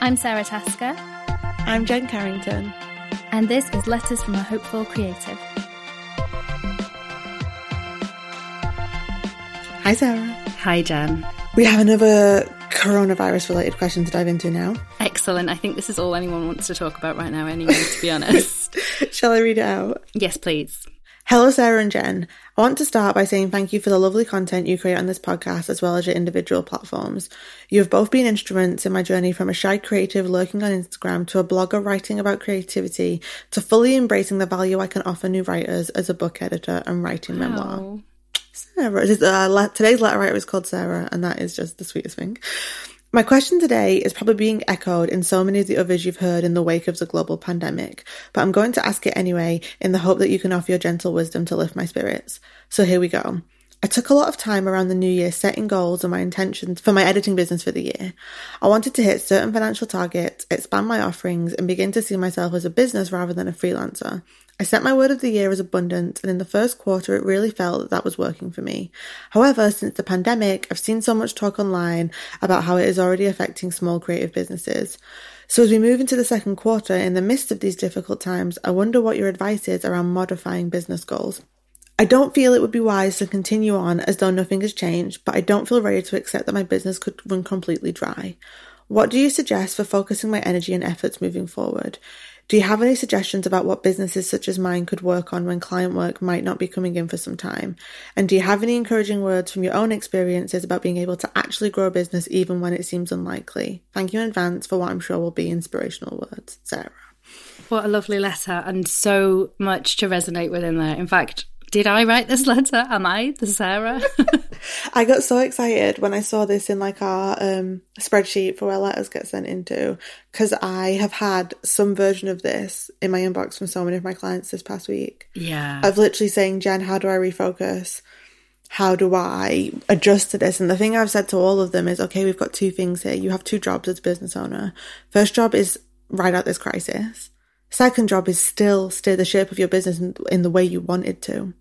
I'm Sara Tasker. I'm Jen Carrington. And this is Letters from a Hopeful Creative. Hi, Sara. Hi, Jen. We have another coronavirus related question to dive into now. Excellent. I think this is all anyone wants to talk about right now, anyway, to be honest. Shall I read it out? Yes, please. Hello, Sara and Jen. I want to start by saying thank you for the lovely content you create on this podcast as well as your individual platforms. You have both been instruments in my journey from a shy creative lurking on Instagram to a blogger writing about creativity to fully embracing the value I can offer new writers as a book editor and writing wow. memoir. Sara, uh, today's letter writer is called Sarah, and that is just the sweetest thing. My question today is probably being echoed in so many of the others you've heard in the wake of the global pandemic, but I'm going to ask it anyway in the hope that you can offer your gentle wisdom to lift my spirits. So here we go. I took a lot of time around the new year setting goals and my intentions for my editing business for the year. I wanted to hit certain financial targets, expand my offerings, and begin to see myself as a business rather than a freelancer. I set my word of the year as abundant, and in the first quarter, it really felt that that was working for me. However, since the pandemic, I've seen so much talk online about how it is already affecting small creative businesses. So, as we move into the second quarter, in the midst of these difficult times, I wonder what your advice is around modifying business goals. I don't feel it would be wise to continue on as though nothing has changed, but I don't feel ready to accept that my business could run completely dry. What do you suggest for focusing my energy and efforts moving forward? Do you have any suggestions about what businesses such as mine could work on when client work might not be coming in for some time? And do you have any encouraging words from your own experiences about being able to actually grow a business even when it seems unlikely? Thank you in advance for what I'm sure will be inspirational words. Sarah. What a lovely letter and so much to resonate with in there. In fact, did I write this letter? Am I the Sarah? I got so excited when I saw this in like our um, spreadsheet for where letters get sent into because I have had some version of this in my inbox from so many of my clients this past week. Yeah. Of literally saying, Jen, how do I refocus? How do I adjust to this? And the thing I've said to all of them is, okay, we've got two things here. You have two jobs as a business owner. First job is ride out this crisis. Second job is still steer the shape of your business in, in the way you want it to.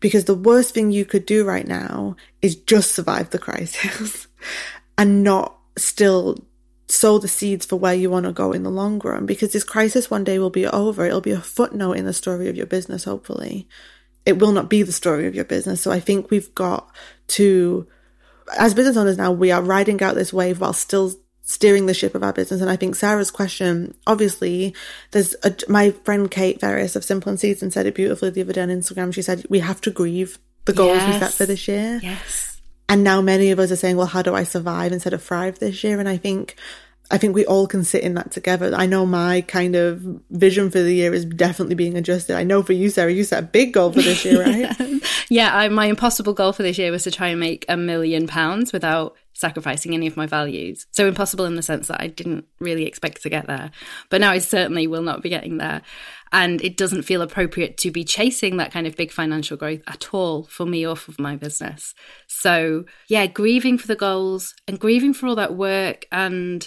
Because the worst thing you could do right now is just survive the crisis and not still sow the seeds for where you want to go in the long run. Because this crisis one day will be over. It'll be a footnote in the story of your business, hopefully. It will not be the story of your business. So I think we've got to, as business owners now, we are riding out this wave while still steering the ship of our business. And I think Sarah's question, obviously, there's a, my friend Kayte Ferris of Simple and Seasoned said it beautifully the other day on Instagram. She said, we have to grieve the goals yes. we set for this year. Yes. And now many of us are saying, well, how do I survive instead of thrive this year? And I think I think we all can sit in that together. I know my kind of vision for the year is definitely being adjusted. I know for you, Sara, you set a big goal for this year, right? yeah, I, my impossible goal for this year was to try and make a million pounds without sacrificing any of my values. So impossible in the sense that I didn't really expect to get there. But now I certainly will not be getting there. And it doesn't feel appropriate to be chasing that kind of big financial growth at all for me or for my business. So, yeah, grieving for the goals and grieving for all that work and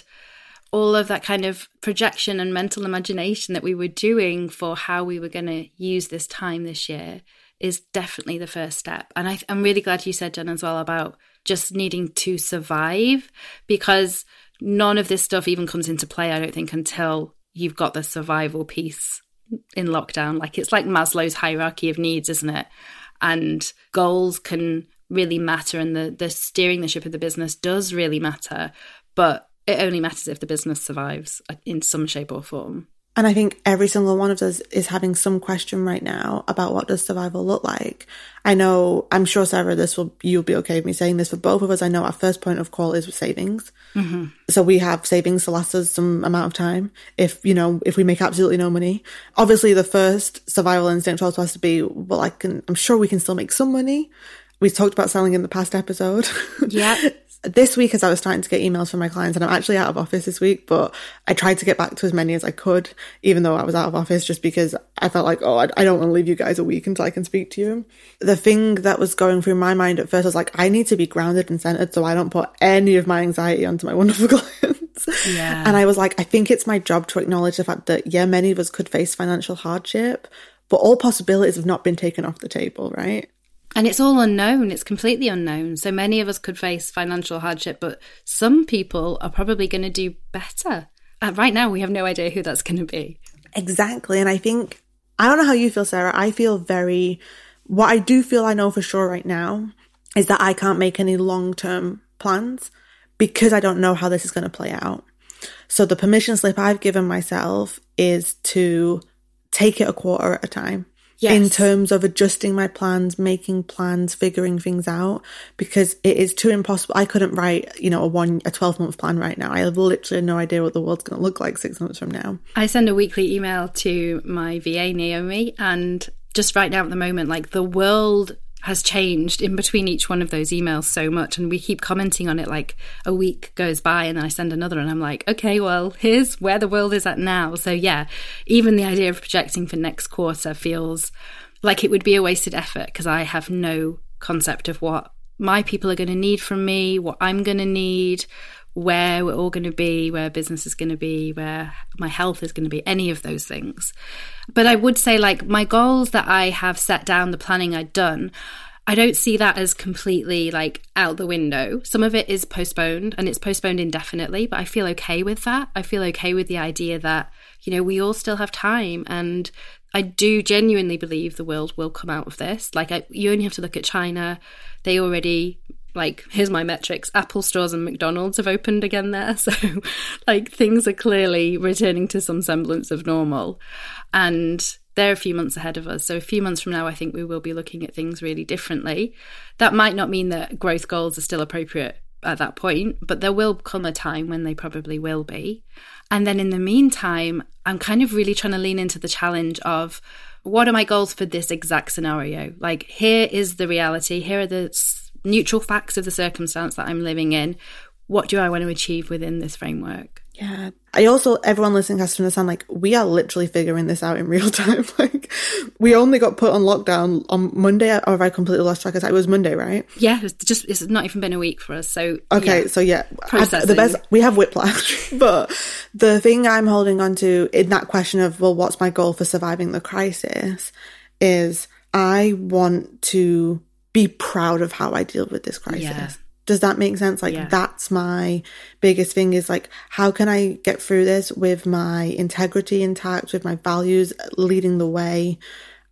all of that kind of projection and mental imagination that we were doing for how we were going to use this time this year is definitely the first step. And I, am really glad you said, Jen, as well, about just needing to survive because none of this stuff even comes into play, I don't think, until you've got the survival piece in lockdown. Like it's like Maslow's hierarchy of needs, isn't it? And goals can really matter and the the steering the ship of the business does really matter. But it only matters if the business survives in some shape or form. And I think every single one of us is having some question right now about what does survival look like. I know, I'm sure Sara, this will, you'll be okay with me saying this for both of us. I know our first point of call is with savings. Mm-hmm. So we have savings to last us some amount of time. If, you know, if we make absolutely no money, obviously the first survival instinct also has to be, well, I can, I'm sure we can still make some money. We talked about selling in the past episode. Yeah. this week as I was starting to get emails from my clients and I'm actually out of office this week, but I tried to get back to as many as I could, even though I was out of office just because I felt like, oh, I, I don't want to leave you guys a week until I can speak to you. The thing that was going through my mind at first was like, I need to be grounded and centered so I don't put any of my anxiety onto my wonderful clients. Yeah. And I was like, I think it's my job to acknowledge the fact that, yeah, many of us could face financial hardship, but all possibilities have not been taken off the table, right? And it's all unknown. It's completely unknown. So many of us could face financial hardship, but some people are probably going to do better. Uh, right now, we have no idea who that's going to be. Exactly. And I think, I don't know how you feel, Sara. I feel very, what I do feel I know for sure right now is that I can't make any long term plans because I don't know how this is going to play out. So the permission slip I've given myself is to take it a quarter at a time. Yes. In terms of adjusting my plans, making plans, figuring things out, because it is too impossible. I couldn't write, you know, a one, a 12 month plan right now. I have literally no idea what the world's going to look like six months from now. I send a weekly email to my VA, Naomi, and just right now at the moment, like the world has changed in between each one of those emails so much and we keep commenting on it like a week goes by and then I send another and I'm like okay well here's where the world is at now. So yeah even the idea of projecting for next quarter feels like it would be a wasted effort because I have no concept of what my people are going to need from me what I'm going to need where we're all going to be, where business is going to be, where my health is going to be, any of those things. But I would say, like, my goals that I have set down, the planning I'd done, I don't see that as completely like out the window. Some of it is postponed and it's postponed indefinitely, but I feel okay with that. I feel okay with the idea that, you know, we all still have time and I do genuinely believe the world will come out of this. Like, I, you only have to look at China. They already like here's my metrics. Apple stores and mcdonald's have opened again there. So like things are clearly returning to some semblance of normal. And they're a few months ahead of us. So a few months from now i think we will be looking at things really differently. That might not mean that growth goals are still appropriate at that point but there will come a time when they probably will be. And then in the meantime i'm kind of really trying to lean into the challenge of what are my goals for this exact scenario? Like here is the reality. Here are the neutral facts of the circumstance that I'm living in. What do I want to achieve within this framework? Yeah. I also, everyone listening has to understand, like, we are literally figuring this out in real time. like, we only got put on lockdown on Monday, or have I completely lost track of time? It was Monday, right? Yeah, it's just, it's not even been a week for us. So, okay, yeah. so yeah, the best, we have whiplash, but the thing I'm holding on to in that question of, well, what's my goal for surviving the crisis is I want to be proud of how I deal with this crisis. Yeah. Does that make sense? Like, yeah. that's my biggest thing is like, how can I get through this with my integrity intact, with my values leading the way?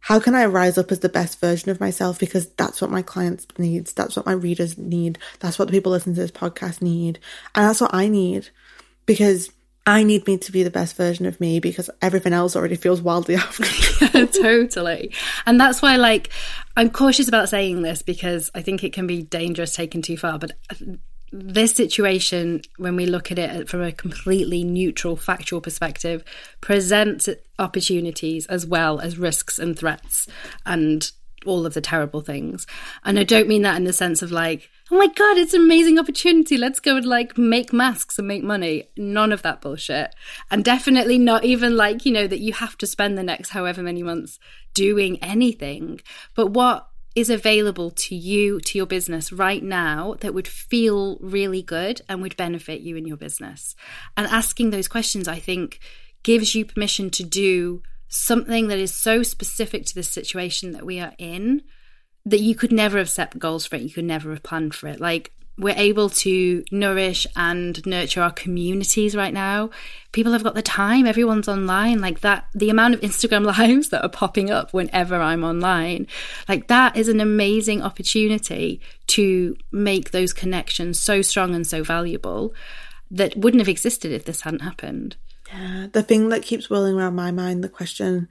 How can I rise up as the best version of myself? Because that's what my clients needs. That's what my readers need. That's what the people listening to this podcast need. And that's what I need because I need me to be the best version of me because everything else already feels wildly out totally. And that's why, like, I'm cautious about saying this because I think it can be dangerous taken too far. But uh, this situation, when we look at it from a completely neutral, factual perspective, presents opportunities as well as risks and threats. And all of the terrible things. And I don't mean that in the sense of like, oh my God, it's an amazing opportunity. Let's go and like make masks and make money. None of that bullshit. And definitely not even like, you know, that you have to spend the next however many months doing anything. But what is available to you, to your business right now that would feel really good and would benefit you in your business? And asking those questions, I think, gives you permission to do something that is so specific to the situation that we are in that you could never have set goals for it. You could never have planned for it. Like we're able to nourish and nurture our communities right now. People have got the time. Everyone's online. Like that, the amount of Instagram lives that are popping up whenever I'm online, like that is an amazing opportunity to make those connections so strong and so valuable that wouldn't have existed if this hadn't happened. Yeah, the thing that keeps whirling around my mind, the question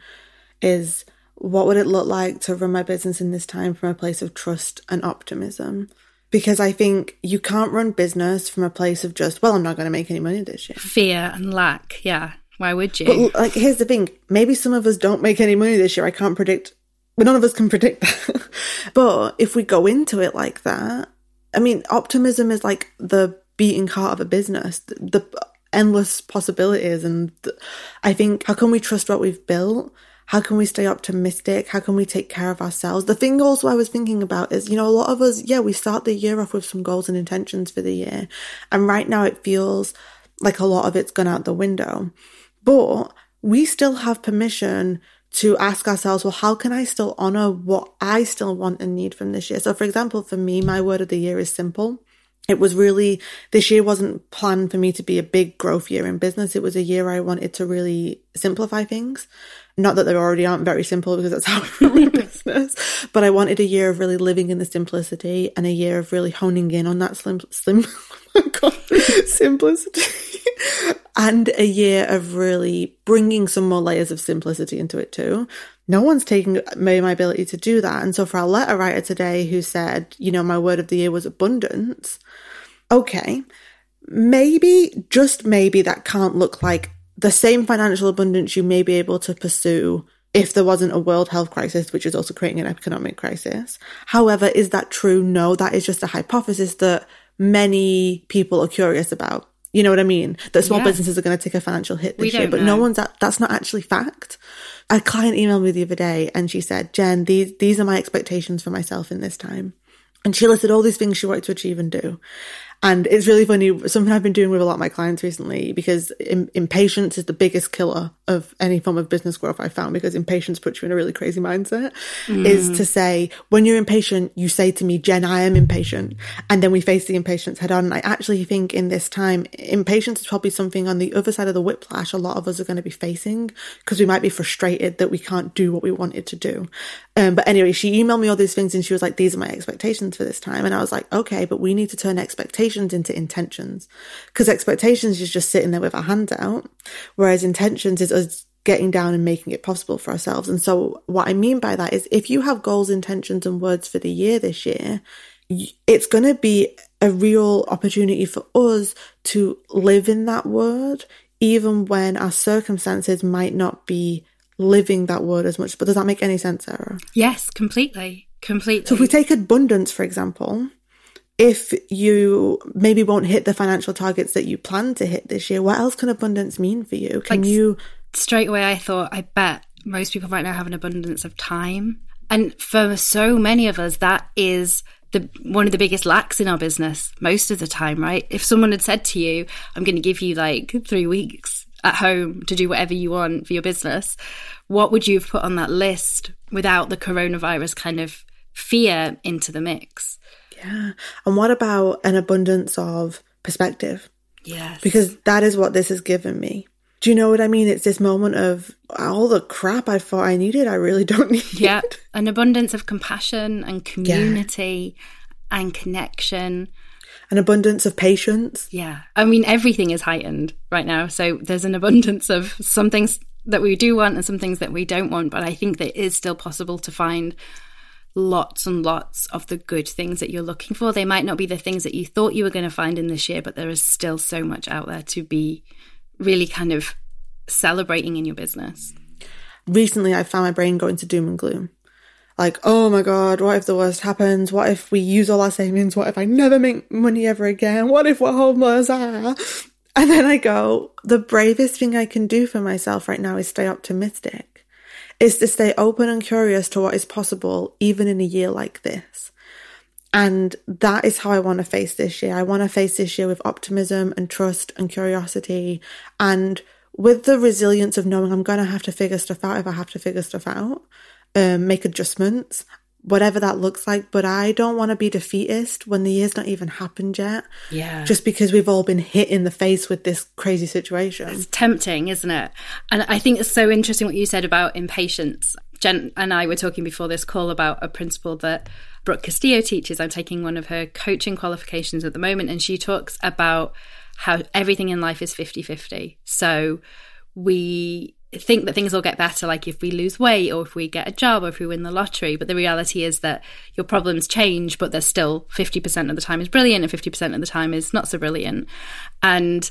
is what would it look like to run my business in this time from a place of trust and optimism? Because I think you can't run business from a place of just, well, I'm not going to make any money this year. Fear and lack. Yeah. Why would you? But like, here's the thing. Maybe some of us don't make any money this year. I can't predict, but none of us can predict that. but if we go into it like that, I mean, optimism is like the beating heart of a business. The, the endless possibilities. And I think, how can we trust what we've built? How can we stay optimistic? How can we take care of ourselves? The thing also I was thinking about is, you know, a lot of us, yeah, we start the year off with some goals and intentions for the year. And right now it feels like a lot of it's gone out the window. But we still have permission to ask ourselves, well, how can I still honor what I still want and need from this year? So, for example, for me, my word of the year is simple. It was really, this year wasn't planned for me to be a big growth year in business. It was a year I wanted to really simplify things. Not that they already aren't very simple because that's how I run my business, but I wanted a year of really living in the simplicity and a year of really honing in on that slim, slim, oh simplicity and a year of really bringing some more layers of simplicity into it too. No one's taking away my ability to do that. And so for our letter writer today who said, you know, my word of the year was abundance. Okay. Maybe, just maybe that can't look like the same financial abundance you may be able to pursue if there wasn't a world health crisis, which is also creating an economic crisis. However, is that true? No, that is just a hypothesis that many people are curious about. You know what I mean? That small yeah. businesses are going to take a financial hit this year, but know. no one's that, that's not actually fact. A client emailed me the other day and she said, Jen, these, these are my expectations for myself in this time. And she listed all these things she wanted to achieve and do. And it's really funny, something I've been doing with a lot of my clients recently, because impatience is the biggest killer of any form of business growth I found, because impatience puts you in a really crazy mindset, mm. is to say, when you're impatient, you say to me, Jen, I am impatient. And then we face the impatience head on. And I actually think in this time, impatience is probably something on the other side of the whiplash a lot of us are going to be facing, because we might be frustrated that we can't do what we wanted to do. Um, but anyway, she emailed me all these things and she was like, these are my expectations for this time. And I was like, okay, but we need to turn expectations into intentions because expectations is just sitting there with our hand out. Whereas intentions is us getting down and making it possible for ourselves. And so what I mean by that is if you have goals, intentions and words for the year this year, it's going to be a real opportunity for us to live in that word, even when our circumstances might not be living that word as much. But does that make any sense, Sara? Yes, completely. Completely. So if we take abundance, for example, if you maybe won't hit the financial targets that you plan to hit this year, what else can abundance mean for you? Can like, you straight away I thought I bet most people right now have an abundance of time. And for so many of us that is the one of the biggest lacks in our business most of the time, right? If someone had said to you, I'm going to give you like 3 weeks at home to do whatever you want for your business, what would you have put on that list without the coronavirus kind of fear into the mix? Yeah. And what about an abundance of perspective? Yes. Because that is what this has given me. Do you know what I mean? It's this moment of all the crap I thought I needed, I really don't need. Yeah. An abundance of compassion and community yeah. and connection an abundance of patience. Yeah. I mean, everything is heightened right now. So there's an abundance of some things that we do want and some things that we don't want. But I think that it is still possible to find lots and lots of the good things that you're looking for. They might not be the things that you thought you were going to find in this year, but there is still so much out there to be really kind of celebrating in your business. Recently, I found my brain going to doom and gloom like, oh my God, what if the worst happens? What if we use all our savings? What if I never make money ever again? What if we're homeless? Ah. And then I go, the bravest thing I can do for myself right now is stay optimistic, is to stay open and curious to what is possible, even in a year like this. And that is how I want to face this year. I want to face this year with optimism and trust and curiosity and with the resilience of knowing I'm going to have to figure stuff out if I have to figure stuff out um, make adjustments, whatever that looks like. But I don't want to be defeatist when the year's not even happened yet. Yeah. Just because we've all been hit in the face with this crazy situation. It's tempting, isn't it? And I think it's so interesting what you said about impatience. Jen and I were talking before this call about a principle that Brooke Castillo teaches. I'm taking one of her coaching qualifications at the moment, and she talks about how everything in life is 50 50. So we think that things will get better, like if we lose weight or if we get a job or if we win the lottery. But the reality is that your problems change, but there's still 50% of the time is brilliant and 50% of the time is not so brilliant. And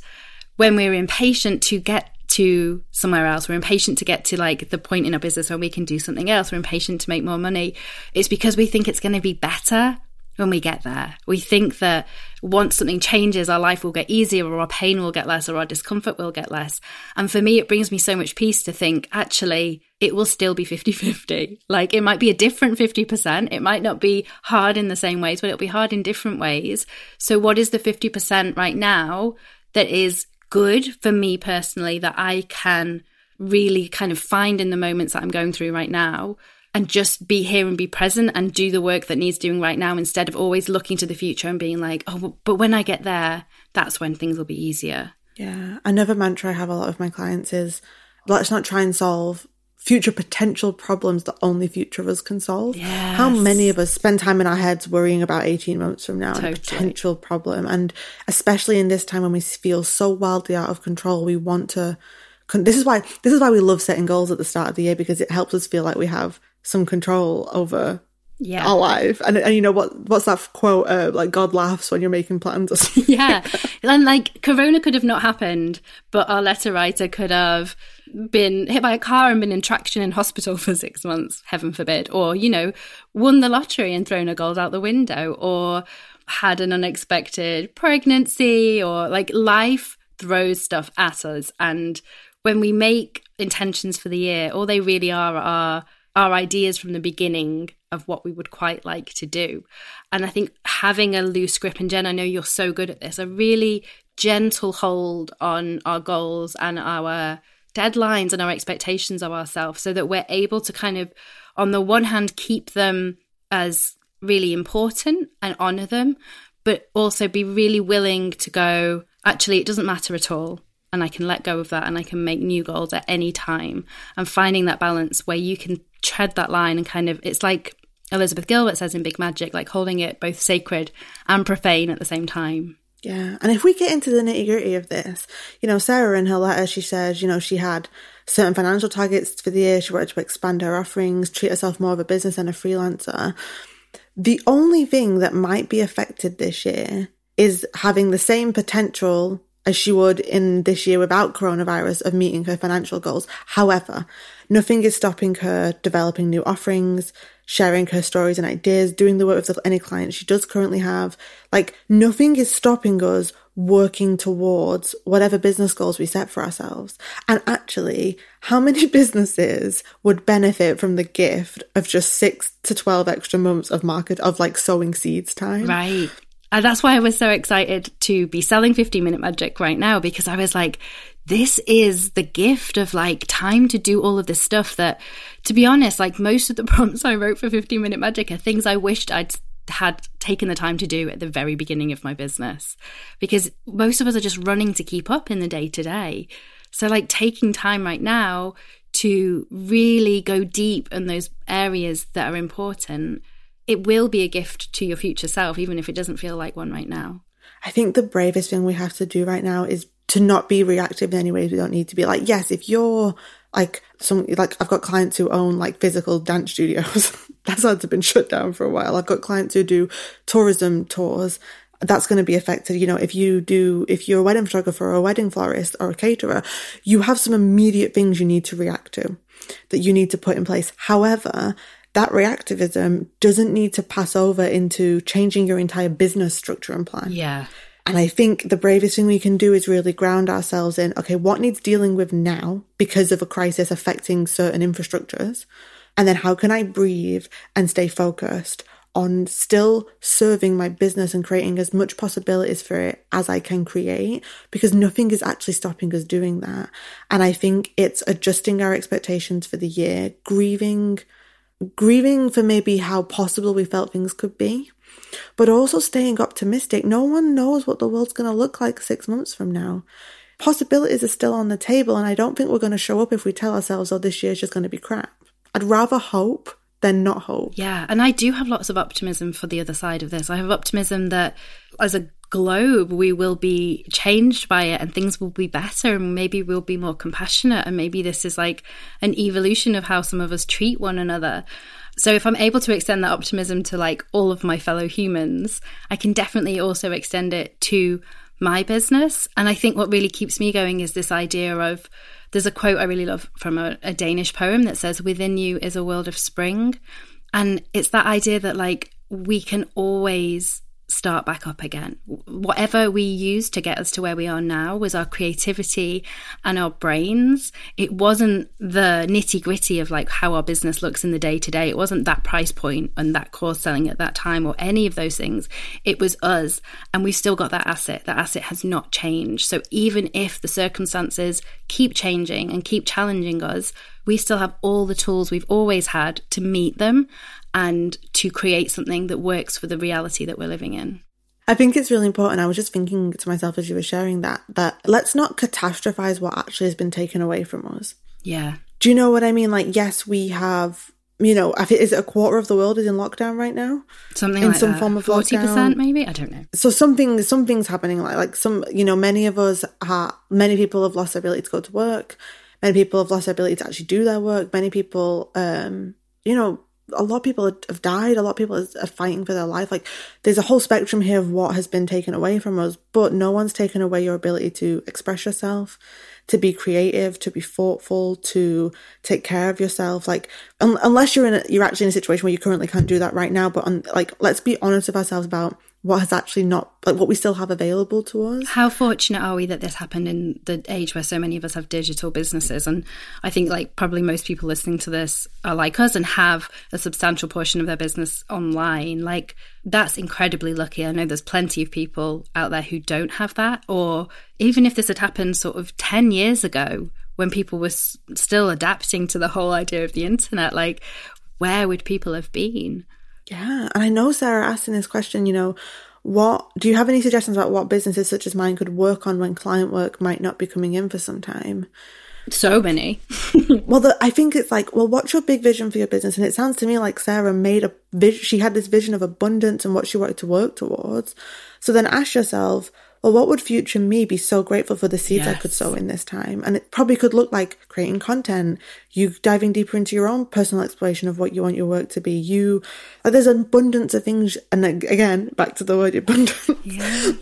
when we're impatient to get to somewhere else, we're impatient to get to like the point in our business where we can do something else, we're impatient to make more money, it's because we think it's going to be better when we get there. We think that once something changes, our life will get easier, or our pain will get less, or our discomfort will get less. And for me, it brings me so much peace to think actually, it will still be 50 50. Like it might be a different 50%. It might not be hard in the same ways, but it'll be hard in different ways. So, what is the 50% right now that is good for me personally that I can really kind of find in the moments that I'm going through right now and just be here and be present and do the work that needs doing right now instead of always looking to the future and being like, oh, but when I get there, that's when things will be easier. Yeah. Another mantra I have a lot of my clients is let's not try and solve future potential problems that only future of us can solve. Yes. How many of us spend time in our heads worrying about 18 months from now Totally. and a potential problem? And especially in this time when we feel so wildly out of control, we want to. This is why this is why we love setting goals at the start of the year because it helps us feel like we have some control over Yeah. our life. And and you know what what's that quote? Uh, like God laughs when you're making plans. Or something. yeah. And like Corona could have not happened, but our letter writer could have been hit by a car and been in traction in hospital for six months, heaven forbid, or, you know, won the lottery and thrown a gold out the window, or had an unexpected pregnancy, or like life throws stuff at us. And when we make intentions for the year, all they really are are our ideas from the beginning of what we would quite like to do. And I think having a loose grip, and Jen, I know you're so good at this, a really gentle hold on our goals and our deadlines and our expectations of ourselves so that we're able to kind of, on the one hand, keep them as really important and honor them, but also be really willing to go, actually, it doesn't matter at all. And I can let go of that and I can make new goals at any time. And finding that balance where you can tread that line and kind of, it's like Elizabeth Gilbert says in Big Magic, like holding it both sacred and profane at the same time. Yeah. And if we get into the nitty gritty of this, you know, Sarah in her letter, she says, you know, she had certain financial targets for the year. She wanted to expand her offerings, treat herself more of a business and a freelancer. The only thing that might be affected this year is having the same potential as she would in this year without coronavirus of meeting her financial goals. However, nothing is stopping her developing new offerings, sharing her stories and ideas, doing the work with any clients she does currently have. Like nothing is stopping us working towards whatever business goals we set for ourselves. And actually, how many businesses would benefit from the gift of just six to 12 extra months of market of like sowing seeds time? Right. And that's why I was so excited to be selling 15 Minute Magic right now because I was like, this is the gift of like time to do all of this stuff that, to be honest, like most of the prompts I wrote for 15 Minute Magic are things I wished I'd had taken the time to do at the very beginning of my business because most of us are just running to keep up in the day to day. So, like, taking time right now to really go deep in those areas that are important, it will be a gift to your future self, even if it doesn't feel like one right now. I think the bravest thing we have to do right now is to not be reactive in any ways we don't need to be. Like, yes, if you're like some like I've got clients who own like physical dance studios. That's had been shut down for a while. I've got clients who do tourism tours. That's going to be affected. You know, if you do, if you're a wedding photographer or a wedding florist or a caterer, you have some immediate things you need to react to that you need to put in place. However, that reactivism doesn't need to pass over into changing your entire business structure and plan. Yeah. And I think the bravest thing we can do is really ground ourselves in, okay, what needs dealing with now because of a crisis affecting certain infrastructures? And then how can I breathe and stay focused on still serving my business and creating as much possibilities for it as I can create because nothing is actually stopping us doing that. And I think it's adjusting our expectations for the year, grieving, grieving for maybe how possible we felt things could be but also staying optimistic. No one knows what the world's going to look like six months from now. Possibilities are still on the table, and I don't think we're going to show up if we tell ourselves, oh, this year's just going to be crap. I'd rather hope than not hope. Yeah. And I do have lots of optimism for the other side of this. I have optimism that as a globe, we will be changed by it and things will be better and maybe we'll be more compassionate. And maybe this is like an evolution of how some of us treat one another. So if I'm able to extend that optimism to like all of my fellow humans, I can definitely also extend it to my business. And I think what really keeps me going is this idea of there's a quote I really love from a, a Danish poem that says, Within you is a world of spring. And it's that idea that like we can always start back up again. Whatever we used to get us to where we are now was our creativity and our brains. It wasn't the nitty gritty of like how our business looks in the day to day. It wasn't that price point and that course selling at that time or any of those things. It was us. And we've still got that asset. That asset has not changed. So even if the circumstances keep changing and keep challenging us, we still have all the tools we've always had to meet them and to create something that works for the reality that we're living in. I think it's really important. I was just thinking to myself as you were sharing that, that let's not catastrophize what actually has been taken away from us. Yeah. Do you know what I mean? Like, yes, we have, you know, I think, is it a quarter of the world is in lockdown right now? Something in like some that. form of 40% lockdown. maybe? I don't know. So something, something's happening. Like, like some, you know, many of us are, many people have lost their ability to go to work. Many people have lost their ability to actually do their work. Many people, um, you know, a lot of people have died. A lot of people are fighting for their life. Like there's a whole spectrum here of what has been taken away from us, but no one's taken away your ability to express yourself, to be creative, to be thoughtful, to take care of yourself. Like un- unless you're in a, you're actually in a situation where you currently can't do that right now. But on, like let's be honest with ourselves about what has actually not like what we still have available to us. How fortunate are we that this happened in the age where so many of us have digital businesses? And I think like probably most people listening to this are like us and have a substantial portion of their business online. Like that's incredibly lucky. I know there's plenty of people out there who don't have that. Or even if this had happened sort of 10 years ago when people were s- still adapting to the whole idea of the internet, like where would people have been? Yeah. And I know Sarah asked in this question, you know, what do you have any suggestions about what businesses such as mine could work on when client work might not be coming in for some time? So many. Well, the, I think it's like, well, what's your big vision for your business? And it sounds to me like Sarah made a vision. She had this vision of abundance and what she wanted to work towards. So then ask yourself, well, what would future me be so grateful for the seeds I could sow in this time? And it probably could look like creating content, you diving deeper into your own personal exploration of what you want your work to be. You, like, there's an abundance of things. And again, back to the word abundance.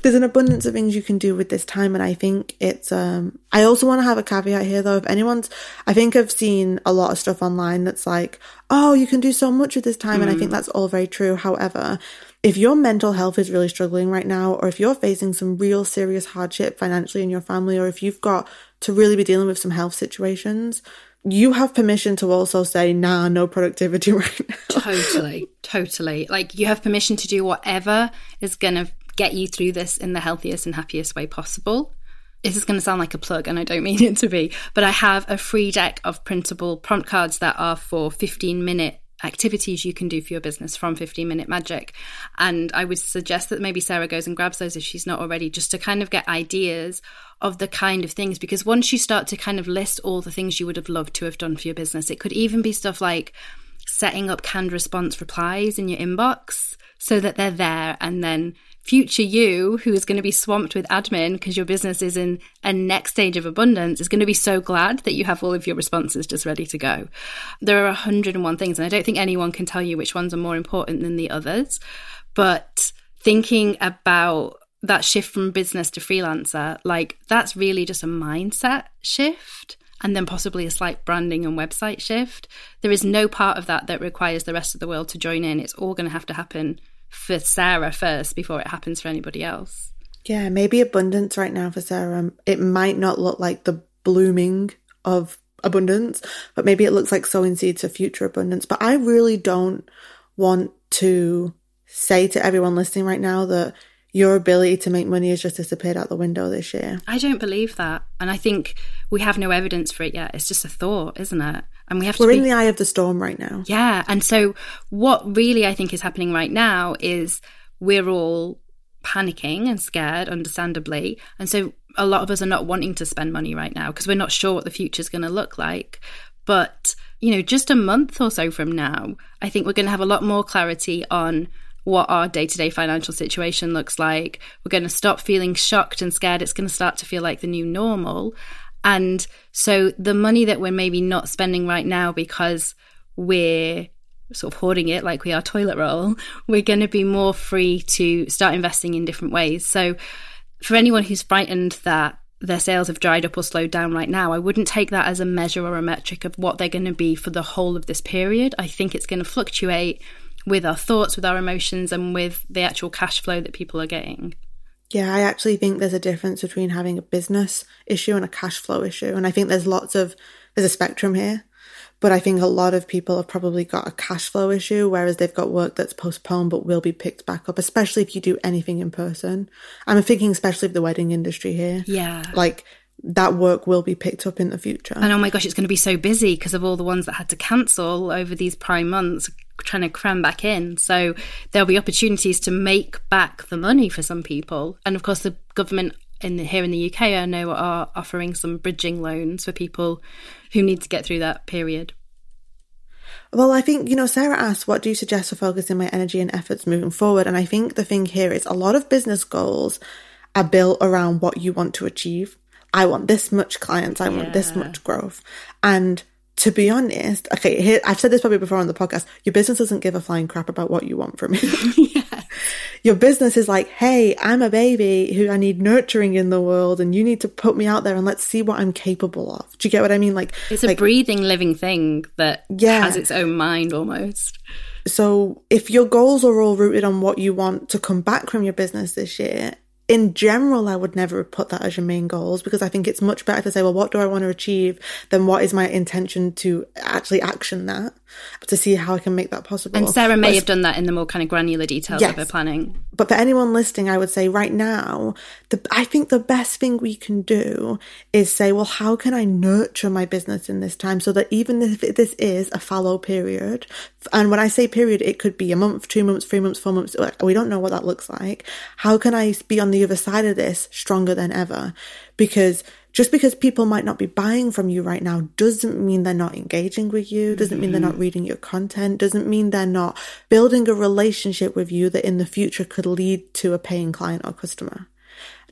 there's an abundance of things you can do with this time. And I think it's, um, I also want to have a caveat here though. If anyone's, I think I've seen a lot of stuff online that's like, oh, you can do so much with this time. And I think that's all very true. However, if your mental health is really struggling right now, or if you're facing some real serious hardship financially in your family, or if you've got to really be dealing with some health situations, you have permission to also say, nah, no productivity right now. totally, totally. Like you have permission to do whatever is going to get you through this in the healthiest and happiest way possible. This is going to sound like a plug, and I don't mean it to be, but I have a free deck of printable prompt cards that are for 15 minute activities you can do for your business from 15 minute magic. And i would suggest that maybe sarah goes and grabs those if she's not already just to kind of get ideas of the kind of things because once you start to kind of list all the things you would have loved to have done for your business it could even be stuff like setting up canned response replies in your inbox so that they're there and then future you who is going to be swamped with admin because your business is in a next stage of abundance is going to be so glad that you have all of your responses just ready to go there are 101 things and i don't think anyone can tell you which ones are more important than the others but thinking about that shift from business to freelancer like that's really just a mindset shift and then possibly a slight branding and website shift. There is no part of that that requires the rest of the world to join in. It's all going to have to happen for Sarah first before it happens for anybody else. Yeah, maybe abundance right now for Sarah. Um, it might not look like the blooming of abundance, but maybe it looks like sowing seeds for future abundance. But I really don't want to say to everyone listening right now that your ability to make money has just disappeared out the window this year. I don't believe that. And I think we have no evidence for it yet. It's just a thought, isn't it? And we have to We're be- in the eye of the storm right now. Yeah. And so, what really I think is happening right now is we're all panicking and scared, understandably. And so, a lot of us are not wanting to spend money right now because we're not sure what the future is going to look like. But, you know, just a month or so from now, I think we're going to have a lot more clarity on what our day to day financial situation looks like. We're going to stop feeling shocked and scared. It's going to start to feel like the new normal. And so the money that we're maybe not spending right now because we're sort of hoarding it like we are toilet roll, we're going to be more free to start investing in different ways. So for anyone who's frightened that their sales have dried up or slowed down right now, I wouldn't take that as a measure or a metric of what they're going to be for the whole of this period. I think it's going to fluctuate with our thoughts, with our emotions, and with the actual cash flow that people are getting. Yeah, I actually think there's a difference between having a business issue and a cash flow issue. And I think there's lots of, there's a spectrum here. But I think a lot of people have probably got a cash flow issue, whereas they've got work that's postponed but will be picked back up, especially if you do anything in person. I'm thinking especially of the wedding industry here. Yeah. Like that work will be picked up in the future. And oh my gosh, it's going to be so busy because of all the ones that had to cancel over these prime months, trying to cram back in. So there'll be opportunities to make back the money for some people. And of course, the government in the, here in the UK, I know are offering some bridging loans for people who need to get through that period. Well, I think, you know, Sarah asked, what do you suggest for focusing my energy and efforts moving forward? And I think the thing here is a lot of business goals are built around what you want to achieve. I want this much clients, I yeah. want this much growth. And to be honest, okay, here, I've said this probably before on the podcast. Your business doesn't give a flying crap about what you want from me. yeah. Your business is like, hey, I'm a baby who I need nurturing in the world, and you need to put me out there and let's see what I'm capable of. Do you get what I mean? Like, it's a breathing, living thing that yeah. has its own mind almost. So, if your goals are all rooted on what you want to come back from your business this year, in general, I would never put that as your main goals because I think it's much better to say, well, what do I want to achieve than what is my intention to actually action that to see how I can make that possible. And Sarah may have done that in the more kind of granular details yes. of her planning. But for anyone listening, I would say right now, the, I think the best thing we can do is say, well, how can I nurture my business in this time so that even if this is a fallow period, and when I say period, it could be a month, two months, three months, four months, we don't know what that looks like. How can I be on the other side of this stronger than ever? Because just because people might not be buying from you right now doesn't mean they're not engaging with you, doesn't mean they're not mm-hmm. reading your content, doesn't mean they're not building a relationship with you that in the future could lead to a paying client or customer.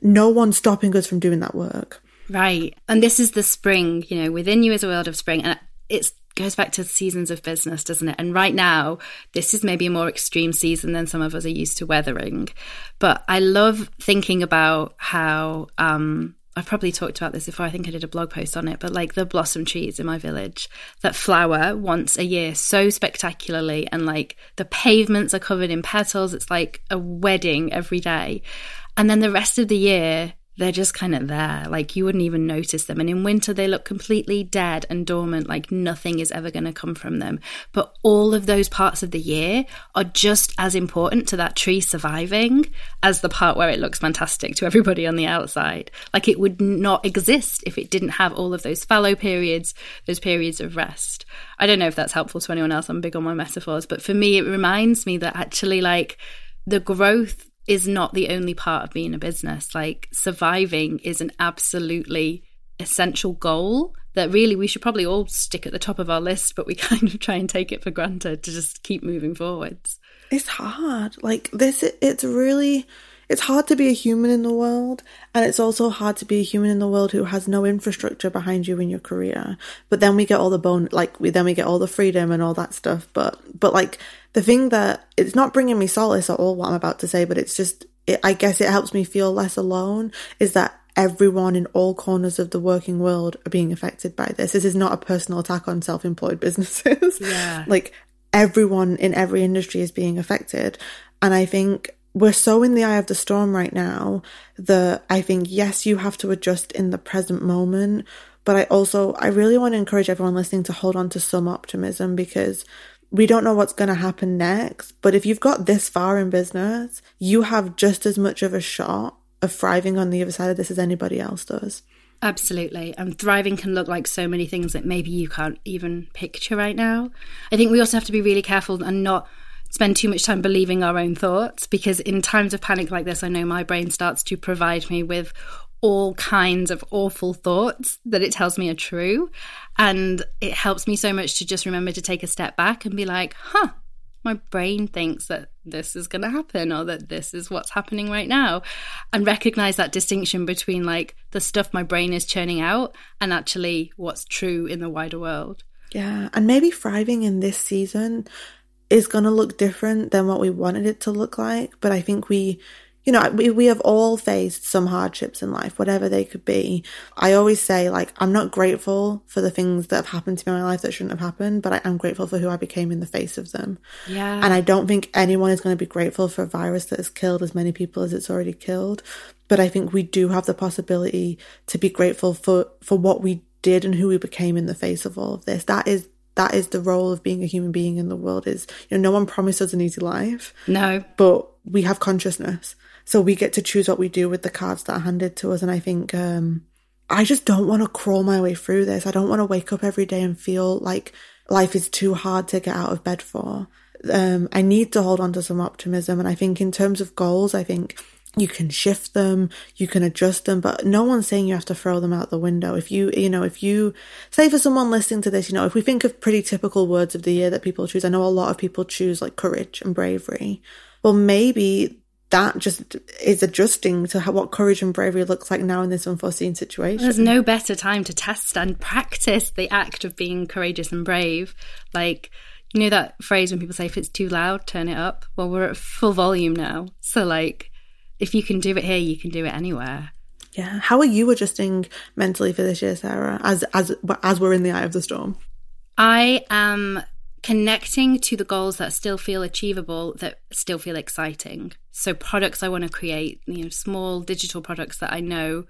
No one's stopping us from doing that work. Right. And this is the spring, you know, within you is a world of spring. And it goes back to seasons of business, doesn't it? And right now, this is maybe a more extreme season than some of us are used to weathering. But I love thinking about how, um, I've probably talked about this before. I think I did a blog post on it, but like the blossom trees in my village that flower once a year so spectacularly, and like the pavements are covered in petals. It's like a wedding every day. And then the rest of the year, they're just kind of there. Like you wouldn't even notice them. And in winter, they look completely dead and dormant, like nothing is ever going to come from them. But all of those parts of the year are just as important to that tree surviving as the part where it looks fantastic to everybody on the outside. Like it would not exist if it didn't have all of those fallow periods, those periods of rest. I don't know if that's helpful to anyone else. I'm big on my metaphors, but for me, it reminds me that actually, like, the growth is not the only part of being a business. Like surviving is an absolutely essential goal that really we should probably all stick at the top of our list, but we kind of try and take it for granted to just keep moving forwards. It's hard. Like this, it's really, it's hard to be a human in the world. And it's also hard to be a human in the world who has no infrastructure behind you in your career. But then we get all the bone, like we, then we get all the freedom and all that stuff. But, but like the thing that it's not bringing me solace at all what I'm about to say, but it's just, it, I guess it helps me feel less alone is that everyone in all corners of the working world are being affected by this. This is not a personal attack on self employed businesses. Yeah. like everyone in every industry is being affected. And I think we're so in the eye of the storm right now that I think, yes, you have to adjust in the present moment. But I also, I really want to encourage everyone listening to hold on to some optimism because we don't know what's going to happen next. But if you've got this far in business, you have just as much of a shot of thriving on the other side of this as anybody else does. Absolutely. And thriving can look like so many things that maybe you can't even picture right now. I think we also have to be really careful and not spend too much time believing our own thoughts because in times of panic like this, I know my brain starts to provide me with all kinds of awful thoughts that it tells me are true. And it helps me so much to just remember to take a step back and be like, huh, my brain thinks that this is going to happen or that this is what's happening right now. And recognize that distinction between like the stuff my brain is churning out and actually what's true in the wider world. Yeah. And maybe thriving in this season is going to look different than what we wanted it to look like. But I think we you know, we, we have all faced some hardships in life, whatever they could be. I always say, like, I'm not grateful for the things that have happened to me in my life that shouldn't have happened, but I am grateful for who I became in the face of them. Yeah. And I don't think anyone is going to be grateful for a virus that has killed as many people as it's already killed. But I think we do have the possibility to be grateful for, for what we did and who we became in the face of all of this. That is that is the role of being a human being in the world is you know no one promised us an easy life no but we have consciousness so we get to choose what we do with the cards that are handed to us. And I think um, I just don't want to crawl my way through this. I don't want to wake up every day and feel like life is too hard to get out of bed for. Um, I need to hold on to some optimism. And I think in terms of goals, I think you can shift them, you can adjust them, but no one's saying you have to throw them out the window. If you, you know, if you say for someone listening to this, you know, if we think of pretty typical words of the year that people choose, I know a lot of people choose like courage and bravery. Well, maybe that just is adjusting to how, what courage and bravery looks like now in this unforeseen situation. There's no better time to test and practice the act of being courageous and brave. Like, you know that phrase when people say, if it's too loud, turn it up? Well, we're at full volume now. So, like, if you can do it here, you can do it anywhere. Yeah. How are you adjusting mentally for this year, Sara, as, as, as we're in the eye of the storm? I am connecting to the goals that still feel achievable, that still feel exciting. So, products I want to create, you know, small digital products that I know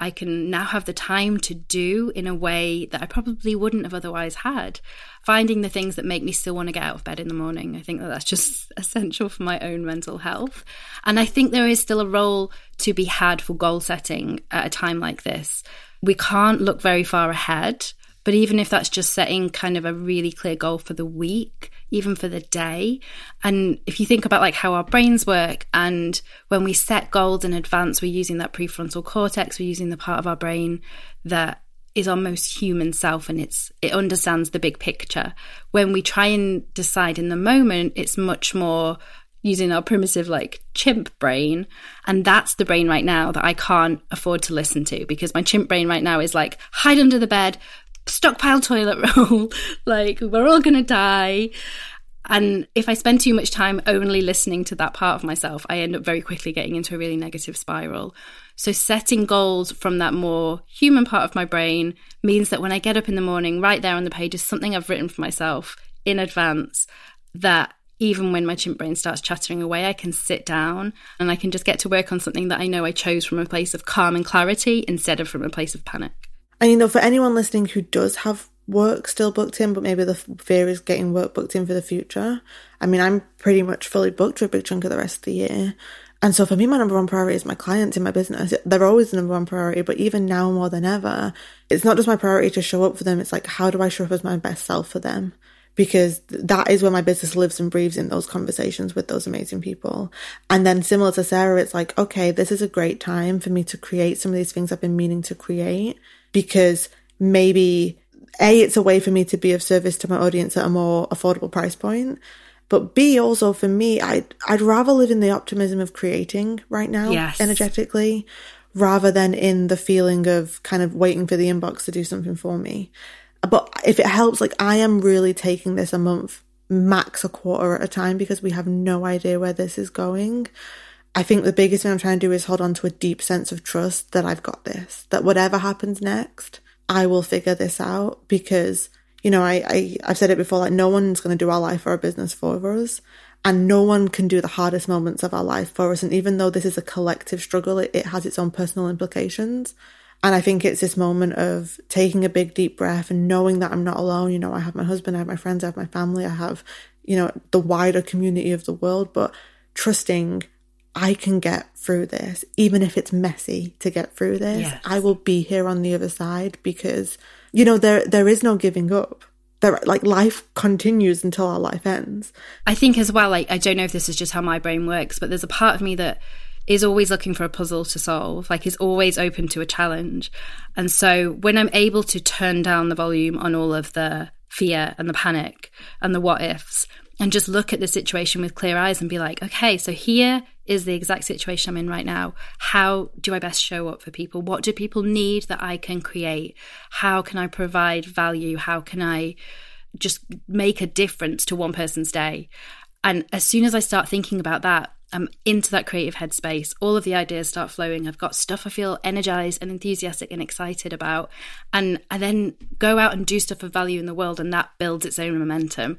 I can now have the time to do in a way that I probably wouldn't have otherwise had. Finding the things that make me still want to get out of bed in the morning. I think that that's just essential for my own mental health. And I think there is still a role to be had for goal setting at a time like this. We can't look very far ahead but even if that's just setting kind of a really clear goal for the week, even for the day, and if you think about like how our brains work, and when we set goals in advance, we're using that prefrontal cortex, we're using the part of our brain that is our most human self and it's it understands the big picture. When we try and decide in the moment, it's much more using our primitive like chimp brain and that's the brain right now that I can't afford to listen to because my chimp brain right now is like hide under the bed stockpile toilet roll. like, we're all going to die. And if I spend too much time only listening to that part of myself, I end up very quickly getting into a really negative spiral. So, setting goals from that more human part of my brain means that when I get up in the morning, right there on the page is something I've written for myself in advance that even when my chimp brain starts chattering away, I can sit down and I can just get to work on something that I know I chose from a place of calm and clarity instead of from a place of panic. And you know, for anyone listening who does have work still booked in, but maybe the fear is getting work booked in for the future. I mean, I'm pretty much fully booked for a big chunk of the rest of the year. And so for me, my number one priority is my clients in my business. They're always the number one priority, but even now more than ever, it's not just my priority to show up for them. It's like, how do I show up as my best self for them? Because that is where my business lives and breathes in those conversations with those amazing people. And then similar to Sara, it's like, okay, this is a great time for me to create some of these things I've been meaning to create because maybe A, it's a way for me to be of service to my audience at a more affordable price point. But B, also for me, I'd, I'd rather live in the optimism of creating right now, yes. energetically, rather than in the feeling of kind of waiting for the inbox to do something for me. But if it helps, like I am really taking this a month, max a quarter at a time because we have no idea where this is going. I think the biggest thing I'm trying to do is hold on to a deep sense of trust that I've got this, that whatever happens next, I will figure this out because, you know, I, I, I've said it before, like no one's going to do our life or our business for us and no one can do the hardest moments of our life for us. And even though this is a collective struggle, it, it has its own personal implications. And I think it's this moment of taking a big deep breath and knowing that I'm not alone. You know, I have my husband, I have my friends, I have my family, I have, you know, the wider community of the world, but trusting I can get through this, even if it's messy to get through this. Yes. I will be here on the other side because, you know, there there is no giving up. There, like life continues until our life ends. I think as well, like I don't know if this is just how my brain works, but there's a part of me that is always looking for a puzzle to solve, like is always open to a challenge. And so when I'm able to turn down the volume on all of the fear and the panic and the what ifs, and just look at the situation with clear eyes and be like, okay, so here is the exact situation I'm in right now. How do I best show up for people? What do people need that I can create? How can I provide value? How can I just make a difference to one person's day? And as soon as I start thinking about that, I'm into that creative headspace. All of the ideas start flowing. I've got stuff I feel energized and enthusiastic and excited about. And I then go out and do stuff of value in the world, and that builds its own momentum.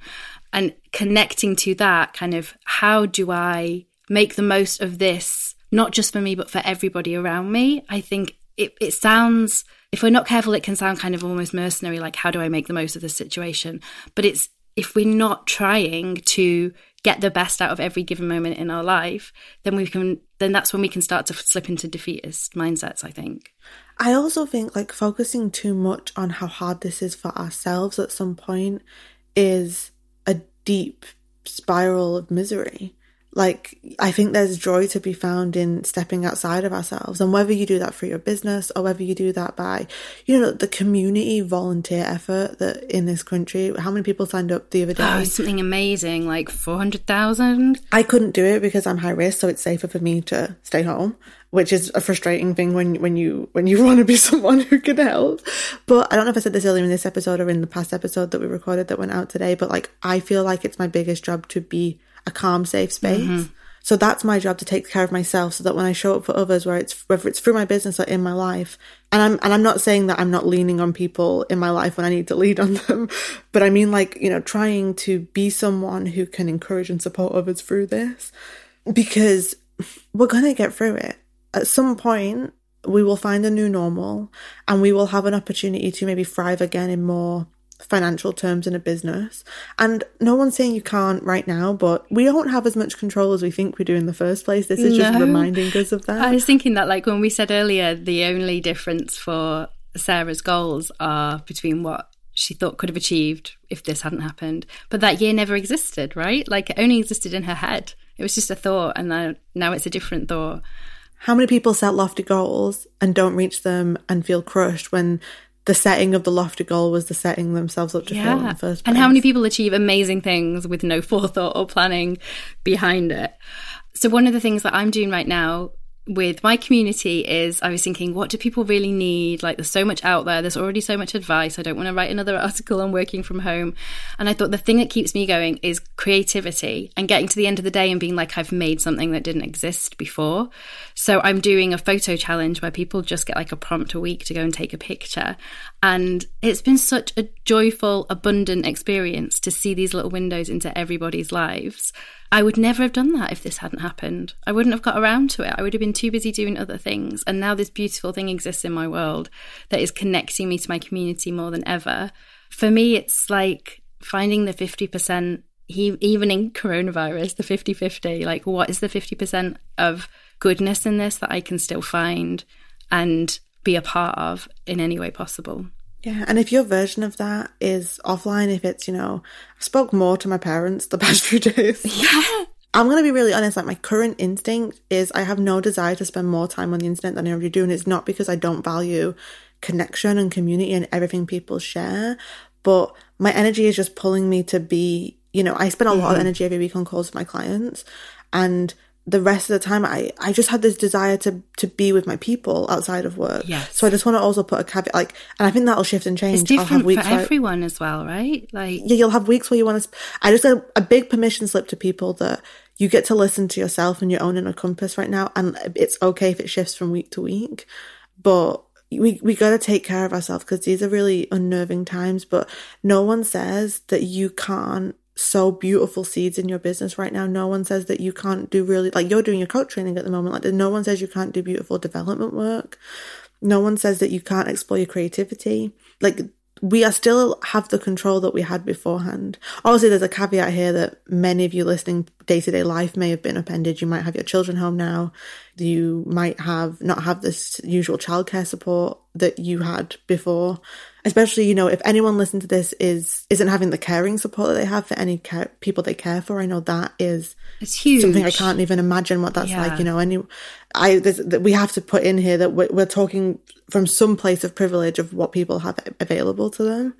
And connecting to that kind of how do I make the most of this, not just for me, but for everybody around me? I think it, it sounds, if we're not careful, it can sound kind of almost mercenary, like how do I make the most of this situation? But it's, if we're not trying to get the best out of every given moment in our life, then we can then that's when we can start to slip into defeatist mindsets, I think. I also think like focusing too much on how hard this is for ourselves at some point is a deep spiral of misery like i think there's joy to be found in stepping outside of ourselves and whether you do that for your business or whether you do that by you know the community volunteer effort that in this country how many people signed up the other oh, day oh something amazing like 400,000 i couldn't do it because i'm high risk so it's safer for me to stay home which is a frustrating thing when when you when you want to be someone who can help. But I don't know if I said this earlier in this episode or in the past episode that we recorded that went out today. But like I feel like it's my biggest job to be a calm, safe space. Mm-hmm. So that's my job to take care of myself so that when I show up for others, where it's, whether it's through my business or in my life, and I'm, and I'm not saying that I'm not leaning on people in my life when I need to lead on them, but I mean like, you know, trying to be someone who can encourage and support others through this because we're going to get through it. At some point, we will find a new normal and we will have an opportunity to maybe thrive again in more financial terms in a business. And no one's saying you can't right now, but we don't have as much control as we think we do in the first place. This is no. just reminding us of that. I was thinking that, like, when we said earlier, the only difference for Sarah's goals are between what she thought could have achieved if this hadn't happened. But that year never existed, right? Like, it only existed in her head. It was just a thought, and now, now it's a different thought. How many people set lofty goals and don't reach them and feel crushed when the setting of the lofty goal was the setting themselves up to yeah. fail in the first place. And how many people achieve amazing things with no forethought or planning behind it? So one of the things that I'm doing right now with my community is I was thinking, what do people really need? Like, there's so much out there. There's already so much advice. I don't want to write another article on working from home. And I thought the thing that keeps me going is creativity and getting to the end of the day and being like, I've made something that didn't exist before. So I'm doing a photo challenge where people just get like a prompt a week to go and take a picture. And it's been such a joyful, abundant experience to see these little windows into everybody's lives. I would never have done that if this hadn't happened. I wouldn't have got around to it. I would have been too busy doing other things. And now this beautiful thing exists in my world that is connecting me to my community more than ever. For me, it's like finding the 50%, even in coronavirus, the 50 50. Like, what is the 50% of goodness in this that I can still find and be a part of in any way possible? Yeah, and if your version of that is offline, if it's, you know, I spoke more to my parents the past few days. Yeah. I'm going to be really honest. Like, my current instinct is I have no desire to spend more time on the internet than I already do. And it's not because I don't value connection and community and everything people share, but my energy is just pulling me to be, you know, I spend a mm-hmm. lot of mm-hmm. energy every week on calls with my clients. And the rest of the time I, I just had this desire to to be with my people outside of work. Yes. So I just want to also put a caveat like and I think that'll shift and change. It's different for everyone as well, right? Like Yeah, you'll have weeks where you want to I just a, a big permission slip to people that you get to listen to yourself and your own inner compass right now and it's okay if it shifts from week to week. But we we got to take care of ourselves because these are really unnerving times but no one says that you can't sow beautiful seeds in your business right now. No one says that you can't do really, like you're doing your coach training at the moment. Like no one says you can't do beautiful development work. No one says that you can't explore your creativity. Like we are still have the control that we had beforehand. Obviously, there's a caveat here that many of you listening day to day life may have been upended. You might have your children home now. You might have not have this usual childcare support that you had before especially you know if anyone listening to this is isn't having the caring support that they have for any care, people they care for i know that is it's huge something i can't even imagine what that's yeah. like you know any i we have to put in here that we're, we're talking from some place of privilege of what people have available to them